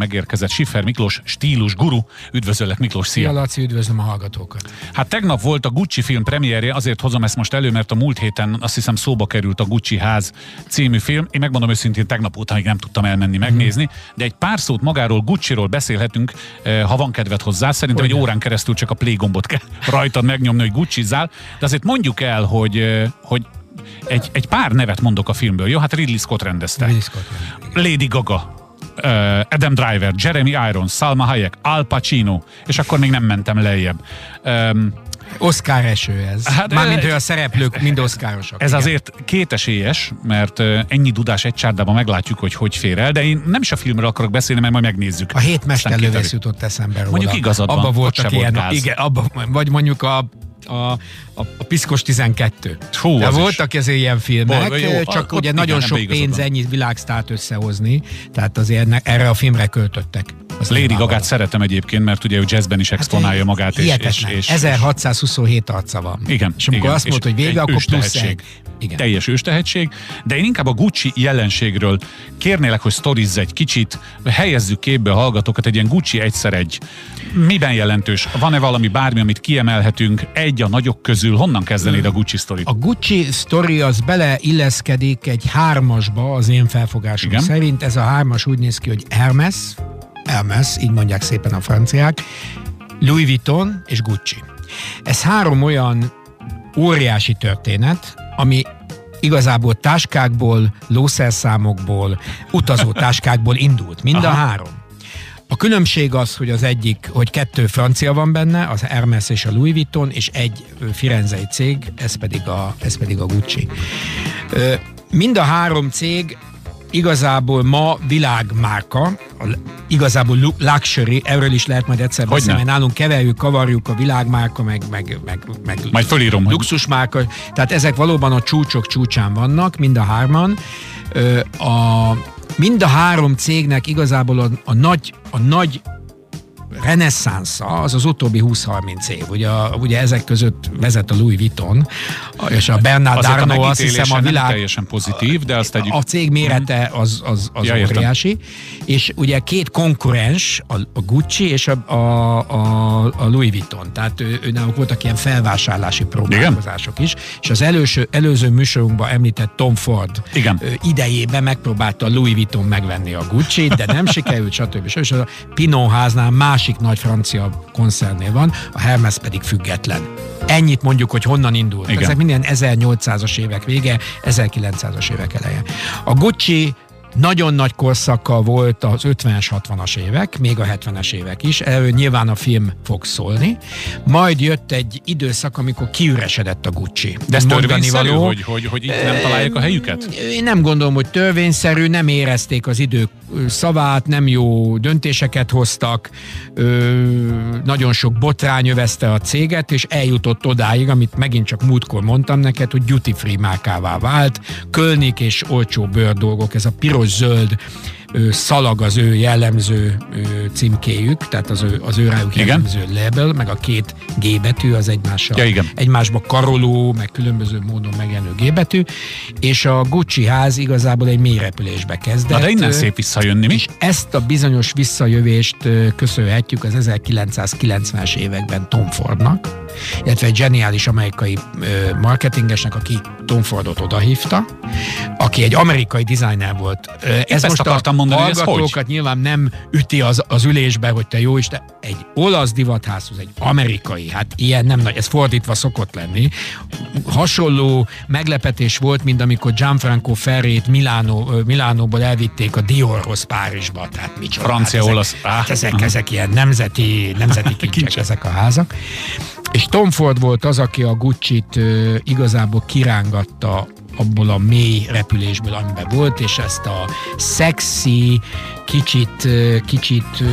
megérkezett Siffer Miklós stílus guru. Üdvözöllek Miklós, szia! Szia Laci, üdvözlöm a hallgatókat! Hát tegnap volt a Gucci film premierje, azért hozom ezt most elő, mert a múlt héten azt hiszem szóba került a Gucci ház című film. Én megmondom őszintén, tegnap óta még nem tudtam elmenni megnézni, de egy pár szót magáról Gucci-ról beszélhetünk, eh, ha van kedved hozzá. Szerintem egy órán keresztül csak a play gombot kell rajtad megnyomni, hogy gucci zál. De azért mondjuk el, hogy, eh, hogy egy, egy pár nevet mondok a filmből, jó? Hát Ridley Scott rendezte. Ridley Scott, igen. Lady Gaga, Adam Driver, Jeremy Irons, Salma Hayek, Al Pacino, és akkor még nem mentem lejjebb. Um, Oscar eső ez. Hát, Mármint, hogy a szereplők mind oszkárosak. Ez igen. azért kétesélyes, mert ennyi dudás egy csárdában meglátjuk, hogy hogy fér el, de én nem is a filmről akarok beszélni, mert majd megnézzük. A hét mesterlövész jutott eszembe róla. Mondjuk igazad abba van, voltak ilyen, volt igen, abba, vagy mondjuk a a, a, a Piszkos 12. Hú, De voltak ez ilyen filmek, Bol, jó, csak ott ugye nagyon sok pénz, van. ennyi világsztárt összehozni, tehát azért erre a filmre költöttek. Az Lady. Gagát szeretem egyébként, mert ugye ő jazzben is exponálja Hát, magát. És, és, és, 1627 arca van. Igen, És amikor igen, azt mondta, hogy vége, akkor plusz egy. Igen. teljes őstehetség, de én inkább a Gucci jelenségről kérnélek, hogy sztorizz egy kicsit, helyezzük képbe a hallgatókat, egy ilyen Gucci egyszer egy. Miben jelentős? Van-e valami bármi, amit kiemelhetünk? Egy a nagyok közül, honnan kezdenéd a Gucci sztorit? A Gucci sztori az beleilleszkedik egy hármasba az én felfogásom Igen. szerint. Ez a hármas úgy néz ki, hogy Hermes, Hermes, így mondják szépen a franciák, Louis Vuitton és Gucci. Ez három olyan óriási történet, ami igazából táskákból, lószerszámokból, utazó táskákból indult. Mind a Aha. három. A különbség az, hogy az egyik, hogy kettő francia van benne, az Hermes és a Louis Vuitton, és egy firenzei cég, ez pedig a, ez pedig a Gucci. Mind a három cég igazából ma világmárka, igazából lu- luxury, erről is lehet majd egyszer beszélni, mert nálunk keverjük, kavarjuk a világmárka, meg, meg, meg, meg Majd fölírom, luxusmárka, tehát ezek valóban a csúcsok csúcsán vannak, mind a hárman. A, mind a három cégnek igazából a, a nagy, a nagy reneszánsza az az utóbbi 20-30 év. Ugye, a, ugye ezek között vezet a Louis Vuitton, és a Bernard Azért a Arnault azt megítélése hiszem a világ... teljesen pozitív, de azt tegyük. A cég mérete az, az, az Ja, értem. óriási, és ugye két konkurens, a, a Gucci és a, a, a, a Louis Vuitton, tehát ő, ő náluk voltak ilyen felvásárlási próbálkozások is, és az előső, előző műsorunkban említett Tom Ford Igen. idejében megpróbálta a Louis Vuitton megvenni a Gucci, de nem sikerült, stb. stb. És a Pinot háznál másik nagy francia koncernél van, a Hermes pedig független. Ennyit mondjuk, hogy honnan indult. Igen. Ezek minden 1800-as évek vége, 1900-as évek eleje. A Gucci nagyon nagy korszaka volt az 50-es, 60-as évek, még a 70-es évek is, erről nyilván a film fog szólni. Majd jött egy időszak, amikor kiüresedett a Gucci. De ez törvényszerű, való. hogy, hogy, hogy itt nem találják a helyüket? Én nem gondolom, hogy törvényszerű, nem érezték az idők ö, szavát, nem jó döntéseket hoztak, nagyon sok botrány övezte a céget, és eljutott odáig, amit megint csak múltkor mondtam neked, hogy duty free márkává vált, kölnik és olcsó bőrdolgok, ez a piros-zöld ö, szalag az ő jellemző címkéjük, tehát az ő, az ő rájuk Igen. jellemző label, meg a két G betű az egymással Ja, igen. egymásba karoló, meg különböző módon megjelenő G betű, és a Gucci ház igazából egy mély repülésbe kezdett. Na de innen szép visszajönni, mi? és ezt a bizonyos visszajövést köszönhetjük az 1990-es években Tom Fordnak, illetve egy zseniális amerikai marketingesnek, aki Tom Fordot odahívta, aki egy amerikai designer volt. Ez ezt most akartam a mondani, hogy ez hogy? nyilván nem üti az, az ülésbe, hogy te jó Isten, egy olasz divatházhoz, egy amerikai, hát ilyen nem nagy, ez fordítva szokott lenni. Hasonló meglepetés volt, mint amikor Gianfranco Ferrét Milánó, Milánóból elvitték a Diorhoz Párizsba, tehát micsoda. Francia, hát ezek, olasz. Hát ezek, aha. ezek ilyen nemzeti, nemzeti kincsek, Kincsek. ezek a házak. És Tom Ford volt az, aki a Gucci-t igazából kirángatta abból a mély repülésből, amiben volt, és ezt a szexi, kicsit, kicsit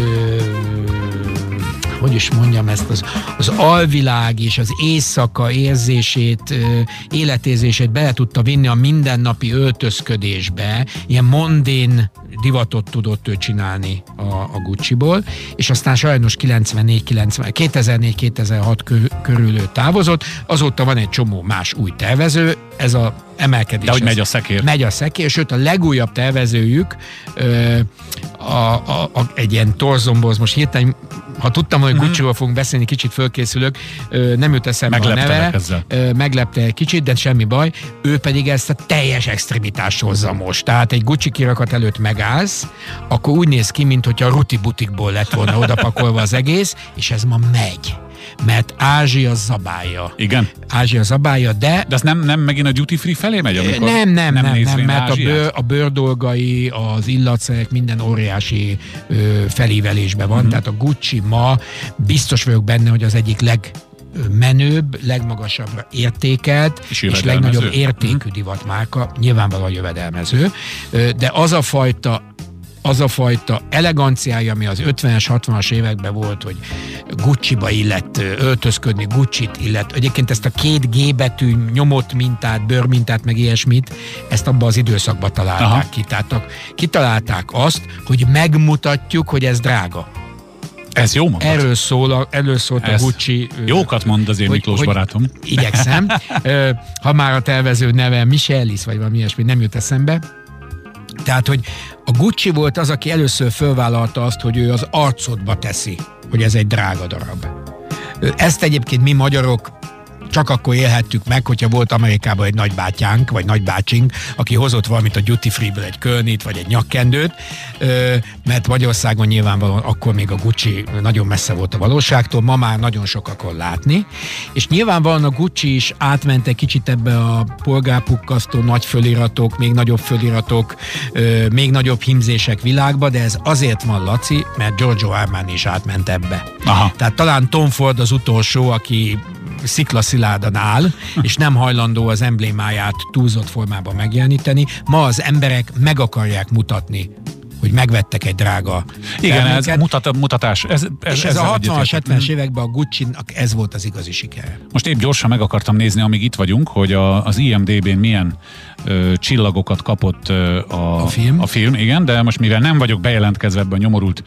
hogy is mondjam ezt, az, az alvilág és az éjszaka érzését, ö, életérzését bele tudta vinni a mindennapi öltözködésbe, ilyen mondén divatot tudott ő csinálni a, a Gucci-ból, és aztán sajnos 94 90 2004-2006 kö- körül ő távozott, azóta van egy csomó más új tervező, ez a emelkedés. De hogy ez megy a szekér. Megy a szekér, sőt a legújabb tervezőjük ö, a, a, a, egy ilyen torzomboz, most hirtelen, ha tudtam, hogy Mhm. Gucci-ról fogunk beszélni, kicsit fölkészülök, nem jut eszembe a neve, ezzel. meglepte egy kicsit, de semmi baj, ő pedig ezt a teljes extremitást hozza most. Tehát egy Gucci kirakat előtt megállsz, akkor úgy néz ki, mint hogyha a Ruti butikból lett volna odapakolva az egész, és ez ma megy. Mert Ázsia zabálja. Igen. Ázsia zabálja, de De az nem, nem megint a duty free felé megy, amikor nem, nem, nem, nem, nem mert a, Ázsiát? bőr, a bőrdolgai, az illatszerek minden óriási ö, felívelésben Mhm. van, uh-huh. tehát a Gucci ma biztos vagyok benne, hogy az egyik leg menőbb, legmagasabbra értékelt És és, legnagyobb értékű divatmárka, nyilvánvalóan jövedelmező, de az a fajta az a fajta eleganciája, ami az 50-es, 60-as években volt, hogy Gucci-ba illett öltözködni, Gucci-t illett. Egyébként ezt a két G betű nyomott mintát, bőrmintát, meg ilyesmit, ezt abban az időszakban találták Aha. Ki. Tehát kitalálták azt, hogy megmutatjuk, hogy ez drága. Ez jó mondat. Erről szól a, erről szólt Ez a Gucci. Jókat mond az én hogy- Miklós hogy- barátom. Igyekszem. Ha már a tervező neve Michelis, vagy valami ilyesmi, nem jut eszembe. Tehát, hogy a Gucci volt az, aki először fölvállalta azt, hogy ő az arcodba teszi, hogy ez egy drága darab. Ezt egyébként mi magyarok csak akkor élhettük meg, hogyha volt Amerikában egy nagybátyánk, vagy nagybácsink, aki hozott valamit a duty free-ből, egy kölnit, vagy egy nyakkendőt, mert Magyarországon nyilvánvalóan akkor még a Gucci nagyon messze volt a valóságtól, ma már nagyon sokakon látni, és nyilvánvalóan a Gucci is átment egy kicsit ebbe a polgárpukkasztó nagy föliratok, még nagyobb föliratok, még nagyobb himzések világba, de ez azért van, Laci, mert Giorgio Armani is átment ebbe. Aha. Tehát talán Tom Ford az utolsó, aki sziklaszilárdan áll, és nem hajlandó az emblémáját túlzott formában megjeleníteni. Ma az emberek meg akarják mutatni, hogy megvettek egy drága Igen, ez terméket, mutat, mutatás. Ez, ez, és ez a ezzel 60-as, egyetértek. 70-es években a Gucci-nak ez volt az igazi sikere. Most épp gyorsan meg akartam nézni, amíg itt vagyunk, hogy a, az IMDB-n milyen ö, csillagokat kapott ö, a, A film? a film. Igen, de most mivel nem vagyok bejelentkezve ebben a nyomorult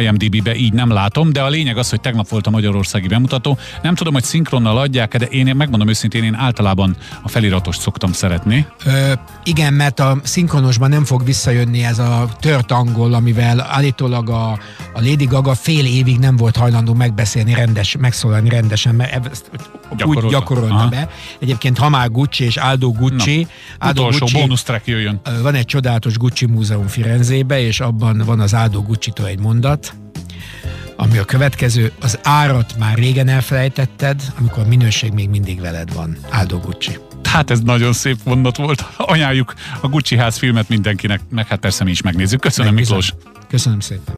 IMDB-be, így nem látom, de a lényeg az, hogy tegnap volt a magyarországi bemutató. Nem tudom, hogy szinkronnal adják de én megmondom őszintén, én általában a feliratost szoktam szeretni. Ö, igen, mert a szinkronosban nem fog visszajönni ez a tört angol, amivel állítólag a, a Lady Gaga fél évig nem volt hajlandó megbeszélni rendes, megszólalni rendesen, mert ezt úgy Gyakorolta. gyakorolta Aha. be. Egyébként ha már Gucci és Aldo Gucci, Aldo Utolsó Gucci bónusz track jöjjön. Van egy csodálatos Gucci múzeum Firenzébe, és abban van az Aldo Gucci-tól egy mondat, ami a következő, az árat már régen elfelejtetted, amikor a minőség még mindig veled van. Aldo Gucci. Hát ez nagyon szép mondat volt. Anyáljuk a Gucci ház filmet mindenkinek, meg hát persze mi is megnézzük. Köszönöm. Miklós. Köszönöm szépen.